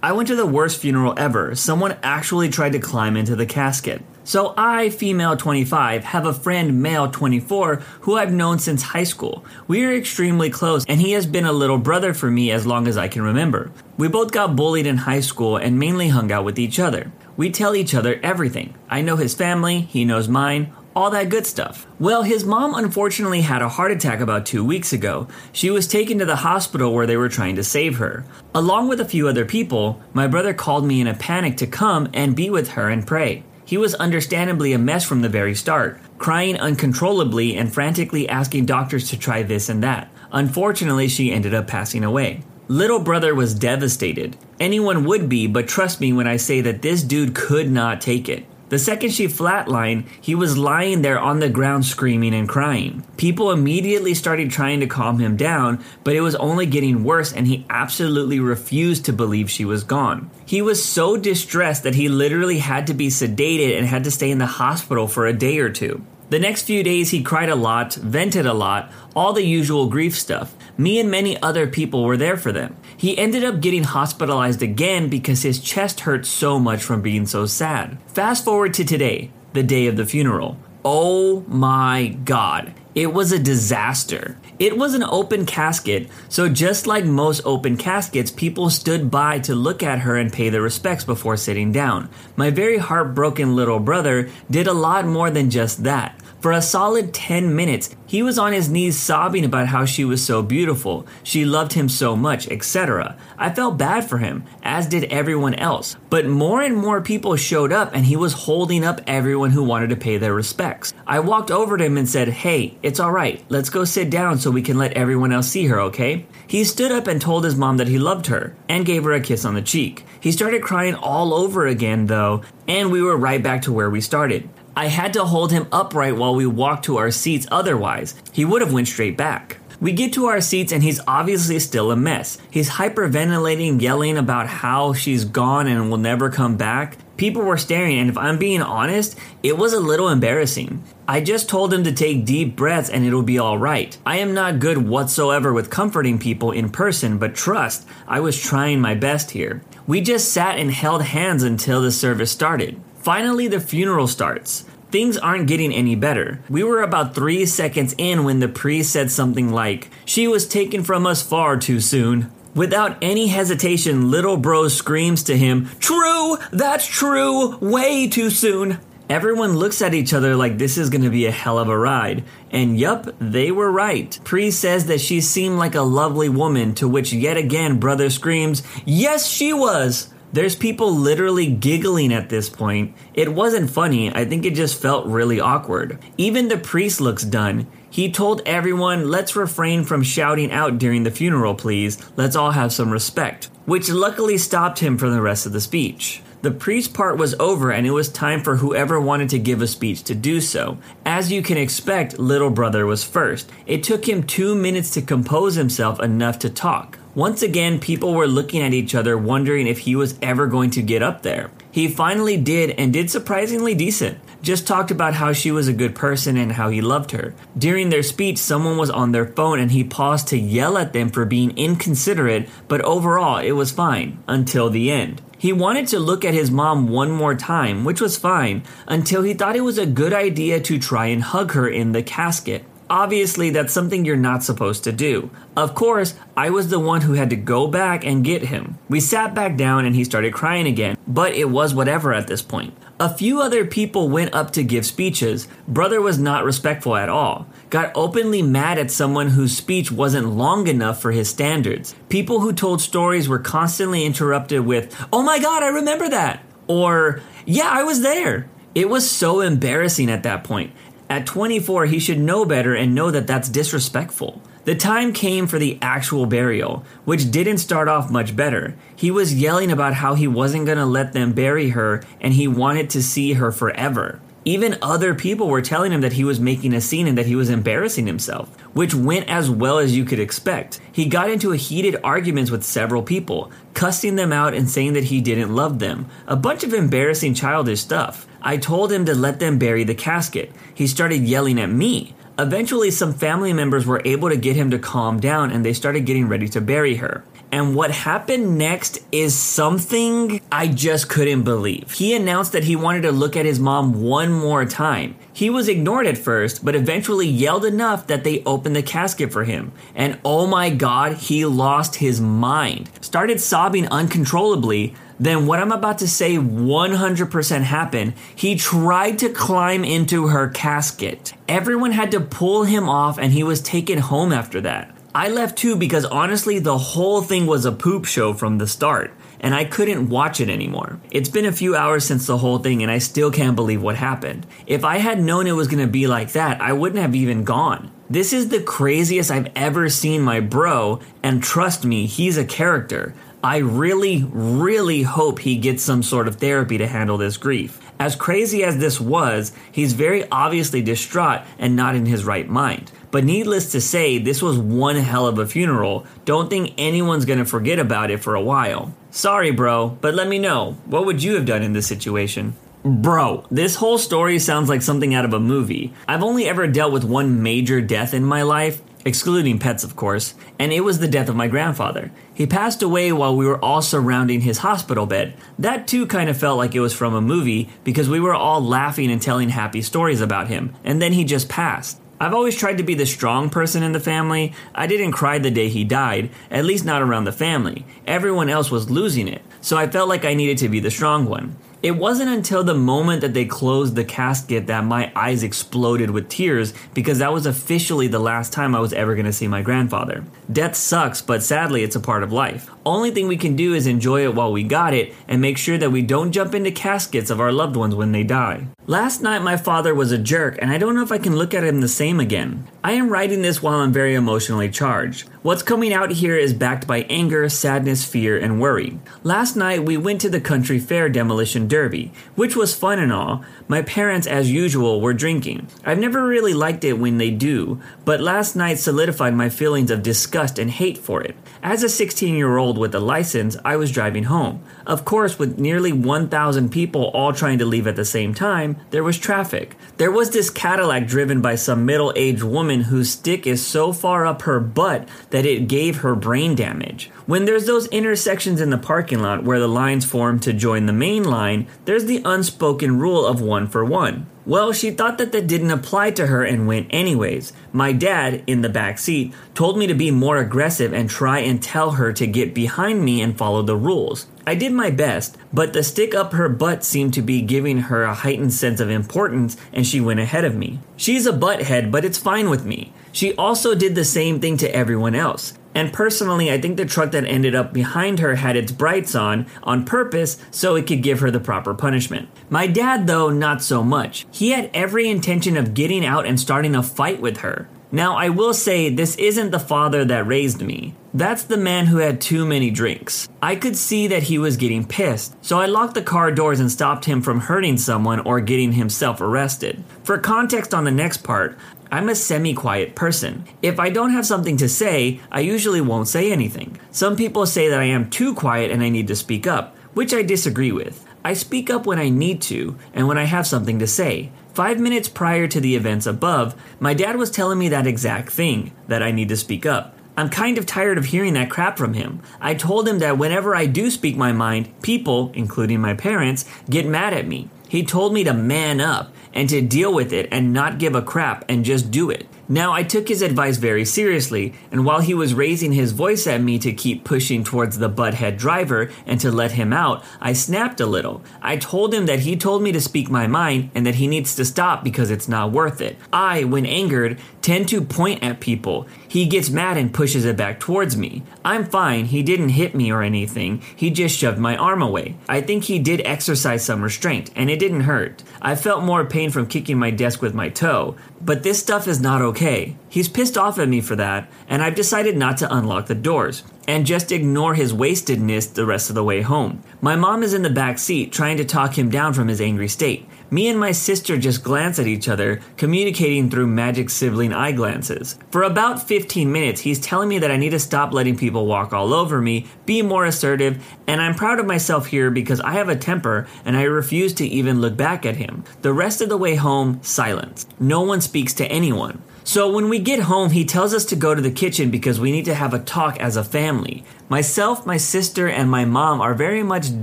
I went to the worst funeral ever. Someone actually tried to climb into the casket. So I, female 25, have a friend, male 24, who I've known since high school. We are extremely close, and he has been a little brother for me as long as I can remember. We both got bullied in high school and mainly hung out with each other. We tell each other everything. I know his family, he knows mine, all that good stuff. Well, his mom unfortunately had a heart attack about two weeks ago. She was taken to the hospital where they were trying to save her. Along with a few other people, my brother called me in a panic to come and be with her and pray. He was understandably a mess from the very start, crying uncontrollably and frantically asking doctors to try this and that. Unfortunately, she ended up passing away. Little brother was devastated. Anyone would be, but trust me when I say that this dude could not take it. The second she flatlined, he was lying there on the ground screaming and crying. People immediately started trying to calm him down, but it was only getting worse and he absolutely refused to believe she was gone. He was so distressed that he literally had to be sedated and had to stay in the hospital for a day or two. The next few days, he cried a lot, vented a lot, all the usual grief stuff. Me and many other people were there for them. He ended up getting hospitalized again because his chest hurt so much from being so sad. Fast forward to today, the day of the funeral. Oh my god. It was a disaster. It was an open casket, so just like most open caskets, people stood by to look at her and pay their respects before sitting down. My very heartbroken little brother did a lot more than just that. For a solid 10 minutes, he was on his knees sobbing about how she was so beautiful, she loved him so much, etc. I felt bad for him, as did everyone else. But more and more people showed up and he was holding up everyone who wanted to pay their respects. I walked over to him and said, Hey, it's alright, let's go sit down so we can let everyone else see her, okay? He stood up and told his mom that he loved her and gave her a kiss on the cheek. He started crying all over again, though, and we were right back to where we started. I had to hold him upright while we walked to our seats, otherwise, he would have went straight back. We get to our seats and he's obviously still a mess. He's hyperventilating, yelling about how she's gone and will never come back. People were staring, and if I'm being honest, it was a little embarrassing. I just told him to take deep breaths and it'll be alright. I am not good whatsoever with comforting people in person, but trust, I was trying my best here. We just sat and held hands until the service started. Finally, the funeral starts. Things aren't getting any better. We were about three seconds in when the priest said something like, She was taken from us far too soon. Without any hesitation, little bro screams to him, True! That's true! Way too soon! Everyone looks at each other like this is gonna be a hell of a ride. And yup, they were right. Priest says that she seemed like a lovely woman, to which yet again brother screams, Yes, she was! There's people literally giggling at this point. It wasn't funny, I think it just felt really awkward. Even the priest looks done. He told everyone, let's refrain from shouting out during the funeral, please. Let's all have some respect. Which luckily stopped him from the rest of the speech. The priest part was over and it was time for whoever wanted to give a speech to do so. As you can expect, little brother was first. It took him two minutes to compose himself enough to talk. Once again, people were looking at each other, wondering if he was ever going to get up there. He finally did and did surprisingly decent. Just talked about how she was a good person and how he loved her. During their speech, someone was on their phone and he paused to yell at them for being inconsiderate, but overall, it was fine until the end. He wanted to look at his mom one more time, which was fine, until he thought it was a good idea to try and hug her in the casket. Obviously, that's something you're not supposed to do. Of course, I was the one who had to go back and get him. We sat back down and he started crying again, but it was whatever at this point. A few other people went up to give speeches. Brother was not respectful at all. Got openly mad at someone whose speech wasn't long enough for his standards. People who told stories were constantly interrupted with, Oh my god, I remember that! Or, Yeah, I was there! It was so embarrassing at that point. At 24, he should know better and know that that's disrespectful. The time came for the actual burial, which didn't start off much better. He was yelling about how he wasn't gonna let them bury her and he wanted to see her forever. Even other people were telling him that he was making a scene and that he was embarrassing himself, which went as well as you could expect. He got into a heated arguments with several people, cussing them out and saying that he didn't love them. A bunch of embarrassing childish stuff. I told him to let them bury the casket. He started yelling at me. Eventually, some family members were able to get him to calm down and they started getting ready to bury her. And what happened next is something I just couldn't believe. He announced that he wanted to look at his mom one more time. He was ignored at first, but eventually yelled enough that they opened the casket for him. And oh my god, he lost his mind. Started sobbing uncontrollably. Then, what I'm about to say 100% happened. He tried to climb into her casket. Everyone had to pull him off, and he was taken home after that. I left too because honestly, the whole thing was a poop show from the start and I couldn't watch it anymore. It's been a few hours since the whole thing, and I still can't believe what happened. If I had known it was gonna be like that, I wouldn't have even gone. This is the craziest I've ever seen my bro, and trust me, he's a character. I really, really hope he gets some sort of therapy to handle this grief. As crazy as this was, he's very obviously distraught and not in his right mind. But needless to say, this was one hell of a funeral. Don't think anyone's gonna forget about it for a while. Sorry, bro, but let me know. What would you have done in this situation? Bro, this whole story sounds like something out of a movie. I've only ever dealt with one major death in my life, excluding pets, of course, and it was the death of my grandfather. He passed away while we were all surrounding his hospital bed. That too kind of felt like it was from a movie because we were all laughing and telling happy stories about him, and then he just passed. I've always tried to be the strong person in the family. I didn't cry the day he died, at least not around the family. Everyone else was losing it, so I felt like I needed to be the strong one. It wasn't until the moment that they closed the casket that my eyes exploded with tears because that was officially the last time I was ever going to see my grandfather. Death sucks, but sadly, it's a part of life. Only thing we can do is enjoy it while we got it and make sure that we don't jump into caskets of our loved ones when they die. Last night, my father was a jerk, and I don't know if I can look at him the same again. I am writing this while I'm very emotionally charged. What's coming out here is backed by anger, sadness, fear, and worry. Last night, we went to the country fair demolition derby, which was fun and all. My parents, as usual, were drinking. I've never really liked it when they do, but last night solidified my feelings of disgust and hate for it. As a 16 year old with a license, I was driving home. Of course, with nearly 1,000 people all trying to leave at the same time, there was traffic. There was this Cadillac driven by some middle aged woman whose stick is so far up her butt that it gave her brain damage. When there's those intersections in the parking lot where the lines form to join the main line, there's the unspoken rule of one for one. Well, she thought that that didn't apply to her and went anyways. My dad, in the back seat, told me to be more aggressive and try and tell her to get behind me and follow the rules. I did my best, but the stick up her butt seemed to be giving her a heightened sense of importance and she went ahead of me. She's a butthead, but it's fine with me. She also did the same thing to everyone else. And personally, I think the truck that ended up behind her had its brights on on purpose so it could give her the proper punishment. My dad, though, not so much. He had every intention of getting out and starting a fight with her. Now, I will say this isn't the father that raised me. That's the man who had too many drinks. I could see that he was getting pissed, so I locked the car doors and stopped him from hurting someone or getting himself arrested. For context on the next part, I'm a semi quiet person. If I don't have something to say, I usually won't say anything. Some people say that I am too quiet and I need to speak up, which I disagree with. I speak up when I need to and when I have something to say. Five minutes prior to the events above, my dad was telling me that exact thing that I need to speak up. I'm kind of tired of hearing that crap from him. I told him that whenever I do speak my mind, people, including my parents, get mad at me. He told me to man up and to deal with it and not give a crap and just do it. Now, I took his advice very seriously, and while he was raising his voice at me to keep pushing towards the butthead driver and to let him out, I snapped a little. I told him that he told me to speak my mind and that he needs to stop because it's not worth it. I, when angered, tend to point at people. He gets mad and pushes it back towards me. I'm fine, he didn't hit me or anything, he just shoved my arm away. I think he did exercise some restraint, and it didn't hurt. I felt more pain from kicking my desk with my toe, but this stuff is not okay. He's pissed off at me for that, and I've decided not to unlock the doors and just ignore his wastedness the rest of the way home. My mom is in the back seat trying to talk him down from his angry state. Me and my sister just glance at each other, communicating through magic sibling eye glances. For about 15 minutes, he's telling me that I need to stop letting people walk all over me, be more assertive, and I'm proud of myself here because I have a temper and I refuse to even look back at him. The rest of the way home, silence. No one speaks to anyone. So when we get home, he tells us to go to the kitchen because we need to have a talk as a family. Myself, my sister, and my mom are very much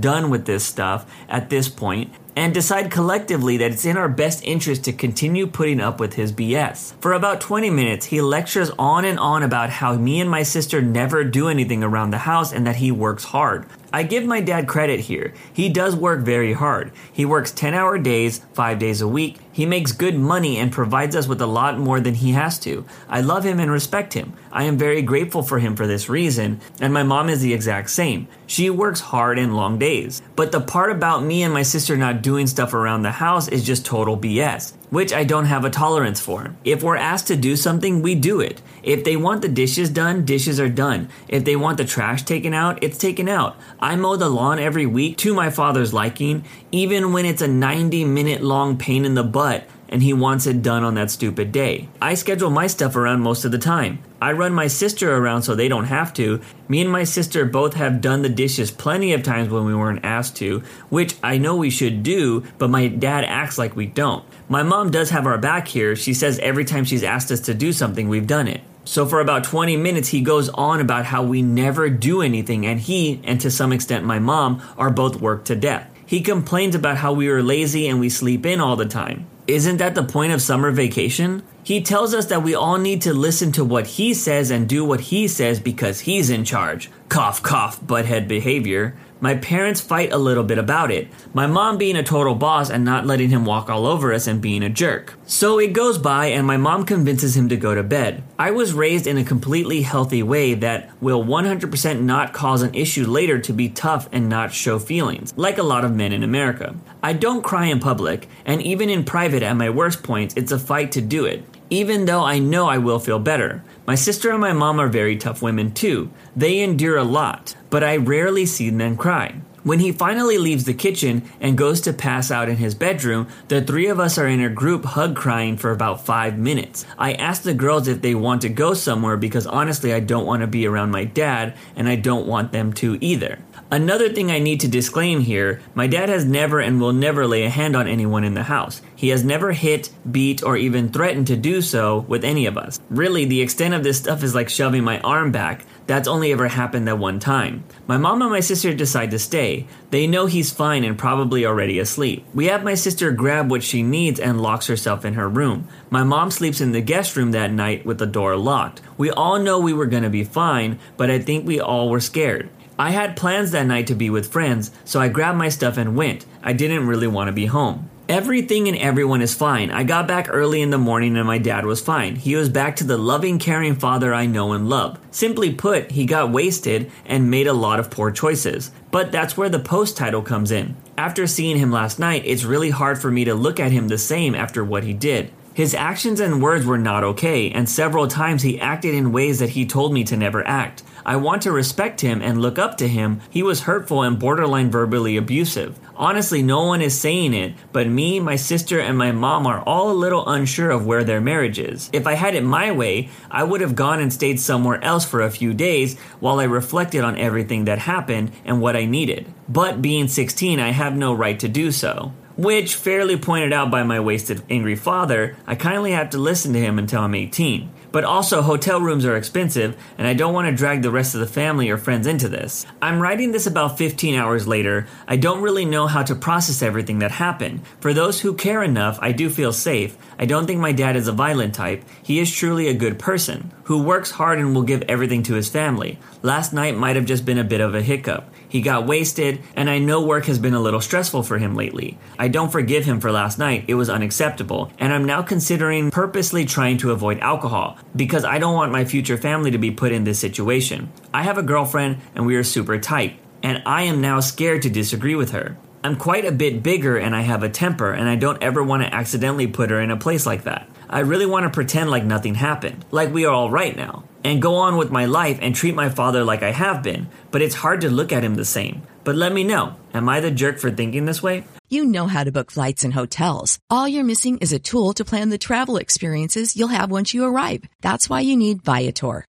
done with this stuff at this point, and decide collectively that it's in our best interest to continue putting up with his BS. For about 20 minutes, he lectures on and on about how me and my sister never do anything around the house and that he works hard. I give my dad credit here. He does work very hard. He works 10 hour days, 5 days a week. He makes good money and provides us with a lot more than he has to. I love him and respect him. I am very grateful for him for this reason, and my mom is the exact same. She works hard and long days. But the part about me and my sister not doing stuff around the house is just total BS which I don't have a tolerance for. If we're asked to do something, we do it. If they want the dishes done, dishes are done. If they want the trash taken out, it's taken out. I mow the lawn every week to my father's liking, even when it's a 90 minute long pain in the butt and he wants it done on that stupid day. I schedule my stuff around most of the time. I run my sister around so they don't have to. Me and my sister both have done the dishes plenty of times when we weren't asked to, which I know we should do, but my dad acts like we don't. My mom does have our back here. She says every time she's asked us to do something, we've done it. So for about 20 minutes, he goes on about how we never do anything, and he, and to some extent my mom, are both worked to death. He complains about how we are lazy and we sleep in all the time. Isn't that the point of summer vacation? He tells us that we all need to listen to what he says and do what he says because he's in charge. Cough, cough, butthead behavior. My parents fight a little bit about it, my mom being a total boss and not letting him walk all over us and being a jerk. So it goes by and my mom convinces him to go to bed. I was raised in a completely healthy way that will 100% not cause an issue later to be tough and not show feelings, like a lot of men in America. I don't cry in public, and even in private at my worst points, it's a fight to do it even though I know I will feel better. My sister and my mom are very tough women too. They endure a lot, but I rarely see them cry. When he finally leaves the kitchen and goes to pass out in his bedroom, the three of us are in a group hug crying for about five minutes. I ask the girls if they want to go somewhere because honestly, I don't want to be around my dad and I don't want them to either. Another thing I need to disclaim here my dad has never and will never lay a hand on anyone in the house. He has never hit, beat, or even threatened to do so with any of us. Really, the extent of this stuff is like shoving my arm back. That's only ever happened that one time. My mom and my sister decide to stay. They know he's fine and probably already asleep. We have my sister grab what she needs and locks herself in her room. My mom sleeps in the guest room that night with the door locked. We all know we were gonna be fine, but I think we all were scared. I had plans that night to be with friends, so I grabbed my stuff and went. I didn't really want to be home. Everything and everyone is fine. I got back early in the morning and my dad was fine. He was back to the loving, caring father I know and love. Simply put, he got wasted and made a lot of poor choices. But that's where the post title comes in. After seeing him last night, it's really hard for me to look at him the same after what he did. His actions and words were not okay, and several times he acted in ways that he told me to never act. I want to respect him and look up to him. He was hurtful and borderline verbally abusive. Honestly, no one is saying it, but me, my sister, and my mom are all a little unsure of where their marriage is. If I had it my way, I would have gone and stayed somewhere else for a few days while I reflected on everything that happened and what I needed. But being 16, I have no right to do so which, fairly pointed out by my wasted, angry father, I kindly have to listen to him until I'm 18. But also, hotel rooms are expensive, and I don't want to drag the rest of the family or friends into this. I'm writing this about 15 hours later. I don't really know how to process everything that happened. For those who care enough, I do feel safe. I don't think my dad is a violent type. He is truly a good person, who works hard and will give everything to his family. Last night might have just been a bit of a hiccup. He got wasted, and I know work has been a little stressful for him lately. I don't forgive him for last night, it was unacceptable, and I'm now considering purposely trying to avoid alcohol because I don't want my future family to be put in this situation. I have a girlfriend, and we are super tight, and I am now scared to disagree with her. I'm quite a bit bigger and I have a temper, and I don't ever want to accidentally put her in a place like that. I really want to pretend like nothing happened, like we are all right now and go on with my life and treat my father like I have been, but it's hard to look at him the same. But let me know, am I the jerk for thinking this way? You know how to book flights and hotels. All you're missing is a tool to plan the travel experiences you'll have once you arrive. That's why you need Viator.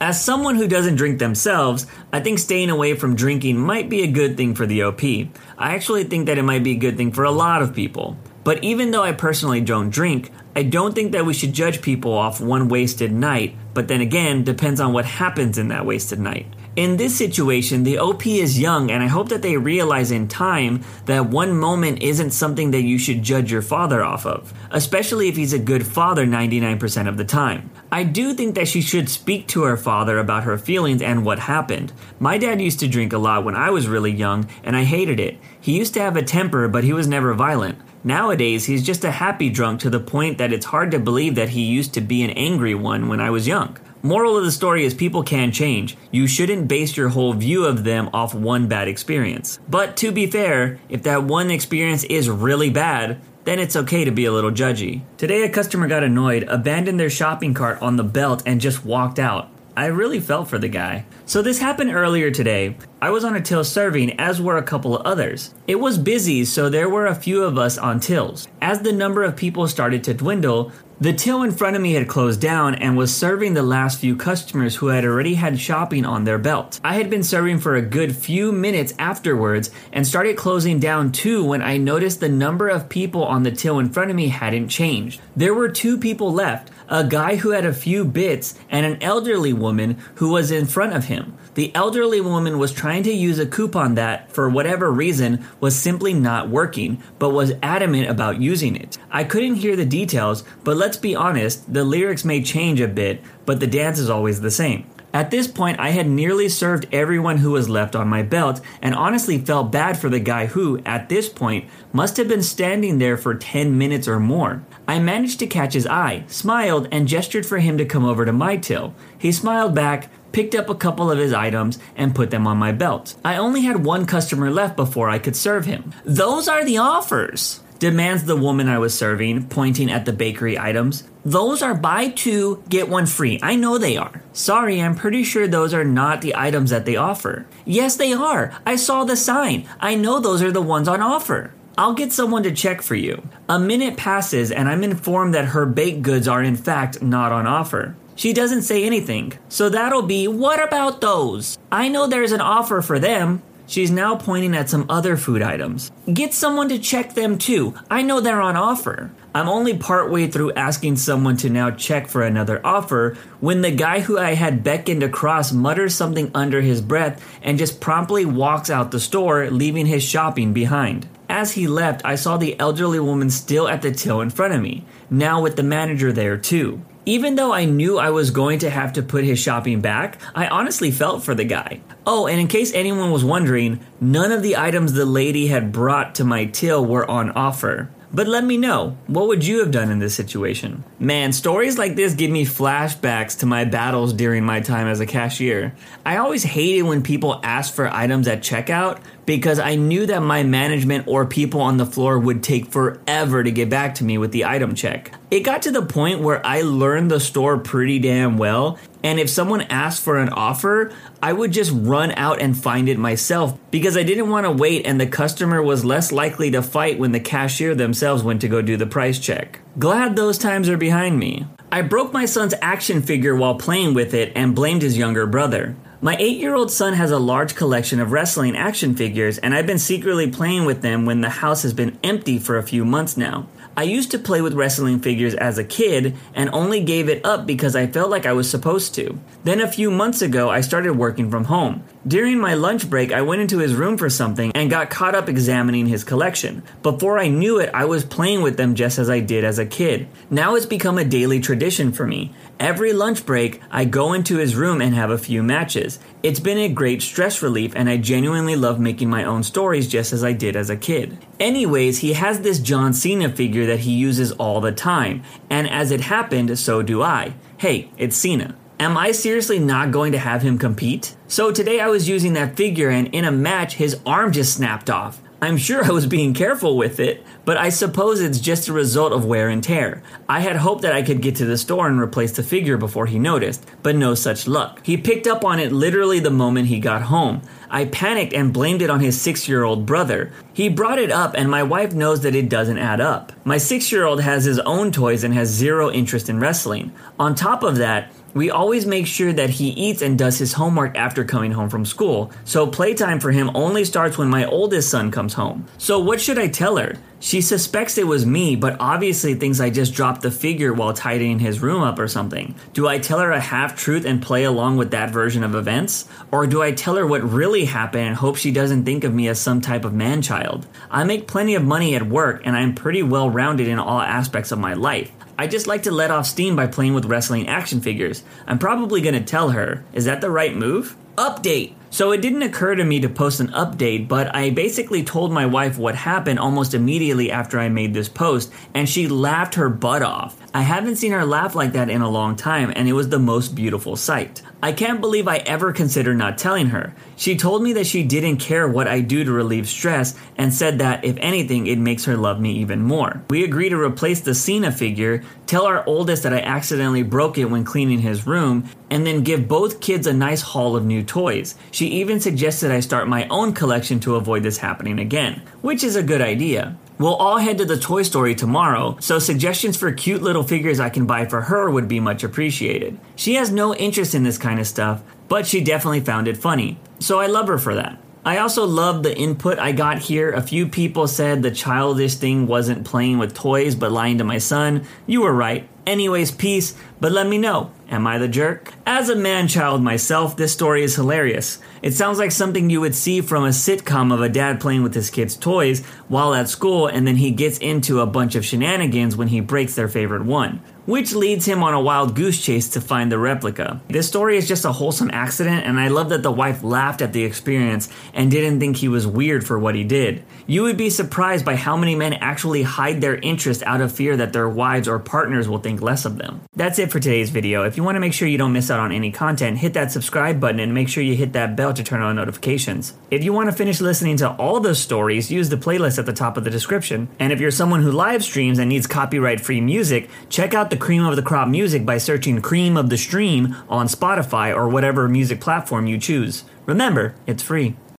As someone who doesn't drink themselves, I think staying away from drinking might be a good thing for the OP. I actually think that it might be a good thing for a lot of people. But even though I personally don't drink, I don't think that we should judge people off one wasted night, but then again, depends on what happens in that wasted night. In this situation, the OP is young, and I hope that they realize in time that one moment isn't something that you should judge your father off of, especially if he's a good father 99% of the time. I do think that she should speak to her father about her feelings and what happened. My dad used to drink a lot when I was really young, and I hated it. He used to have a temper, but he was never violent. Nowadays, he's just a happy drunk to the point that it's hard to believe that he used to be an angry one when I was young. Moral of the story is people can change. You shouldn't base your whole view of them off one bad experience. But to be fair, if that one experience is really bad, then it's okay to be a little judgy. Today, a customer got annoyed, abandoned their shopping cart on the belt, and just walked out. I really felt for the guy. So this happened earlier today. I was on a till serving, as were a couple of others. It was busy, so there were a few of us on tills. As the number of people started to dwindle, the till in front of me had closed down and was serving the last few customers who had already had shopping on their belt. I had been serving for a good few minutes afterwards and started closing down too when I noticed the number of people on the till in front of me hadn't changed. There were two people left a guy who had a few bits and an elderly woman who was in front of him. The elderly woman was trying to use a coupon that, for whatever reason, was simply not working, but was adamant about using it. I couldn't hear the details, but let's be honest, the lyrics may change a bit, but the dance is always the same. At this point, I had nearly served everyone who was left on my belt and honestly felt bad for the guy who, at this point, must have been standing there for 10 minutes or more. I managed to catch his eye, smiled, and gestured for him to come over to my till. He smiled back, picked up a couple of his items, and put them on my belt. I only had one customer left before I could serve him. Those are the offers demands the woman I was serving, pointing at the bakery items. Those are buy two, get one free. I know they are. Sorry, I'm pretty sure those are not the items that they offer. Yes, they are. I saw the sign. I know those are the ones on offer. I'll get someone to check for you. A minute passes and I'm informed that her baked goods are in fact not on offer. She doesn't say anything. So that'll be, what about those? I know there's an offer for them. She's now pointing at some other food items. Get someone to check them too. I know they're on offer. I'm only partway through asking someone to now check for another offer when the guy who I had beckoned across mutters something under his breath and just promptly walks out the store, leaving his shopping behind. As he left, I saw the elderly woman still at the till in front of me, now with the manager there too. Even though I knew I was going to have to put his shopping back, I honestly felt for the guy. Oh, and in case anyone was wondering, none of the items the lady had brought to my till were on offer. But let me know, what would you have done in this situation? Man, stories like this give me flashbacks to my battles during my time as a cashier. I always hated when people asked for items at checkout because I knew that my management or people on the floor would take forever to get back to me with the item check. It got to the point where I learned the store pretty damn well, and if someone asked for an offer, I would just run out and find it myself because I didn't want to wait and the customer was less likely to fight when the cashier themselves went to go do the price check. Glad those times are behind me. I broke my son's action figure while playing with it and blamed his younger brother. My eight year old son has a large collection of wrestling action figures, and I've been secretly playing with them when the house has been empty for a few months now. I used to play with wrestling figures as a kid and only gave it up because I felt like I was supposed to. Then a few months ago, I started working from home. During my lunch break, I went into his room for something and got caught up examining his collection. Before I knew it, I was playing with them just as I did as a kid. Now it's become a daily tradition for me. Every lunch break, I go into his room and have a few matches. It's been a great stress relief, and I genuinely love making my own stories just as I did as a kid. Anyways, he has this John Cena figure that he uses all the time, and as it happened, so do I. Hey, it's Cena. Am I seriously not going to have him compete? So today I was using that figure, and in a match, his arm just snapped off. I'm sure I was being careful with it, but I suppose it's just a result of wear and tear. I had hoped that I could get to the store and replace the figure before he noticed, but no such luck. He picked up on it literally the moment he got home. I panicked and blamed it on his six year old brother. He brought it up, and my wife knows that it doesn't add up. My six year old has his own toys and has zero interest in wrestling. On top of that, we always make sure that he eats and does his homework after coming home from school, so playtime for him only starts when my oldest son comes home. So, what should I tell her? She suspects it was me, but obviously thinks I just dropped the figure while tidying his room up or something. Do I tell her a half truth and play along with that version of events? Or do I tell her what really happened and hope she doesn't think of me as some type of man child? I make plenty of money at work and I'm pretty well rounded in all aspects of my life. I just like to let off steam by playing with wrestling action figures. I'm probably gonna tell her. Is that the right move? Update! So it didn't occur to me to post an update, but I basically told my wife what happened almost immediately after I made this post, and she laughed her butt off. I haven't seen her laugh like that in a long time, and it was the most beautiful sight. I can't believe I ever considered not telling her. She told me that she didn't care what I do to relieve stress and said that, if anything, it makes her love me even more. We agreed to replace the Cena figure, tell our oldest that I accidentally broke it when cleaning his room, and then give both kids a nice haul of new toys. She even suggested I start my own collection to avoid this happening again, which is a good idea. We'll all head to the Toy Story tomorrow, so suggestions for cute little figures I can buy for her would be much appreciated. She has no interest in this kind of stuff, but she definitely found it funny, so I love her for that. I also love the input I got here. A few people said the childish thing wasn't playing with toys but lying to my son. You were right. Anyways, peace, but let me know. Am I the jerk? As a man child myself, this story is hilarious. It sounds like something you would see from a sitcom of a dad playing with his kids' toys while at school, and then he gets into a bunch of shenanigans when he breaks their favorite one, which leads him on a wild goose chase to find the replica. This story is just a wholesome accident, and I love that the wife laughed at the experience and didn't think he was weird for what he did. You would be surprised by how many men actually hide their interest out of fear that their wives or partners will think less of them. That's it for today's video. If you want to make sure you don't miss out on any content, hit that subscribe button and make sure you hit that bell to turn on notifications. If you want to finish listening to all those stories, use the playlist at the top of the description. And if you're someone who live streams and needs copyright free music, check out the cream of the crop music by searching Cream of the Stream on Spotify or whatever music platform you choose. Remember, it's free.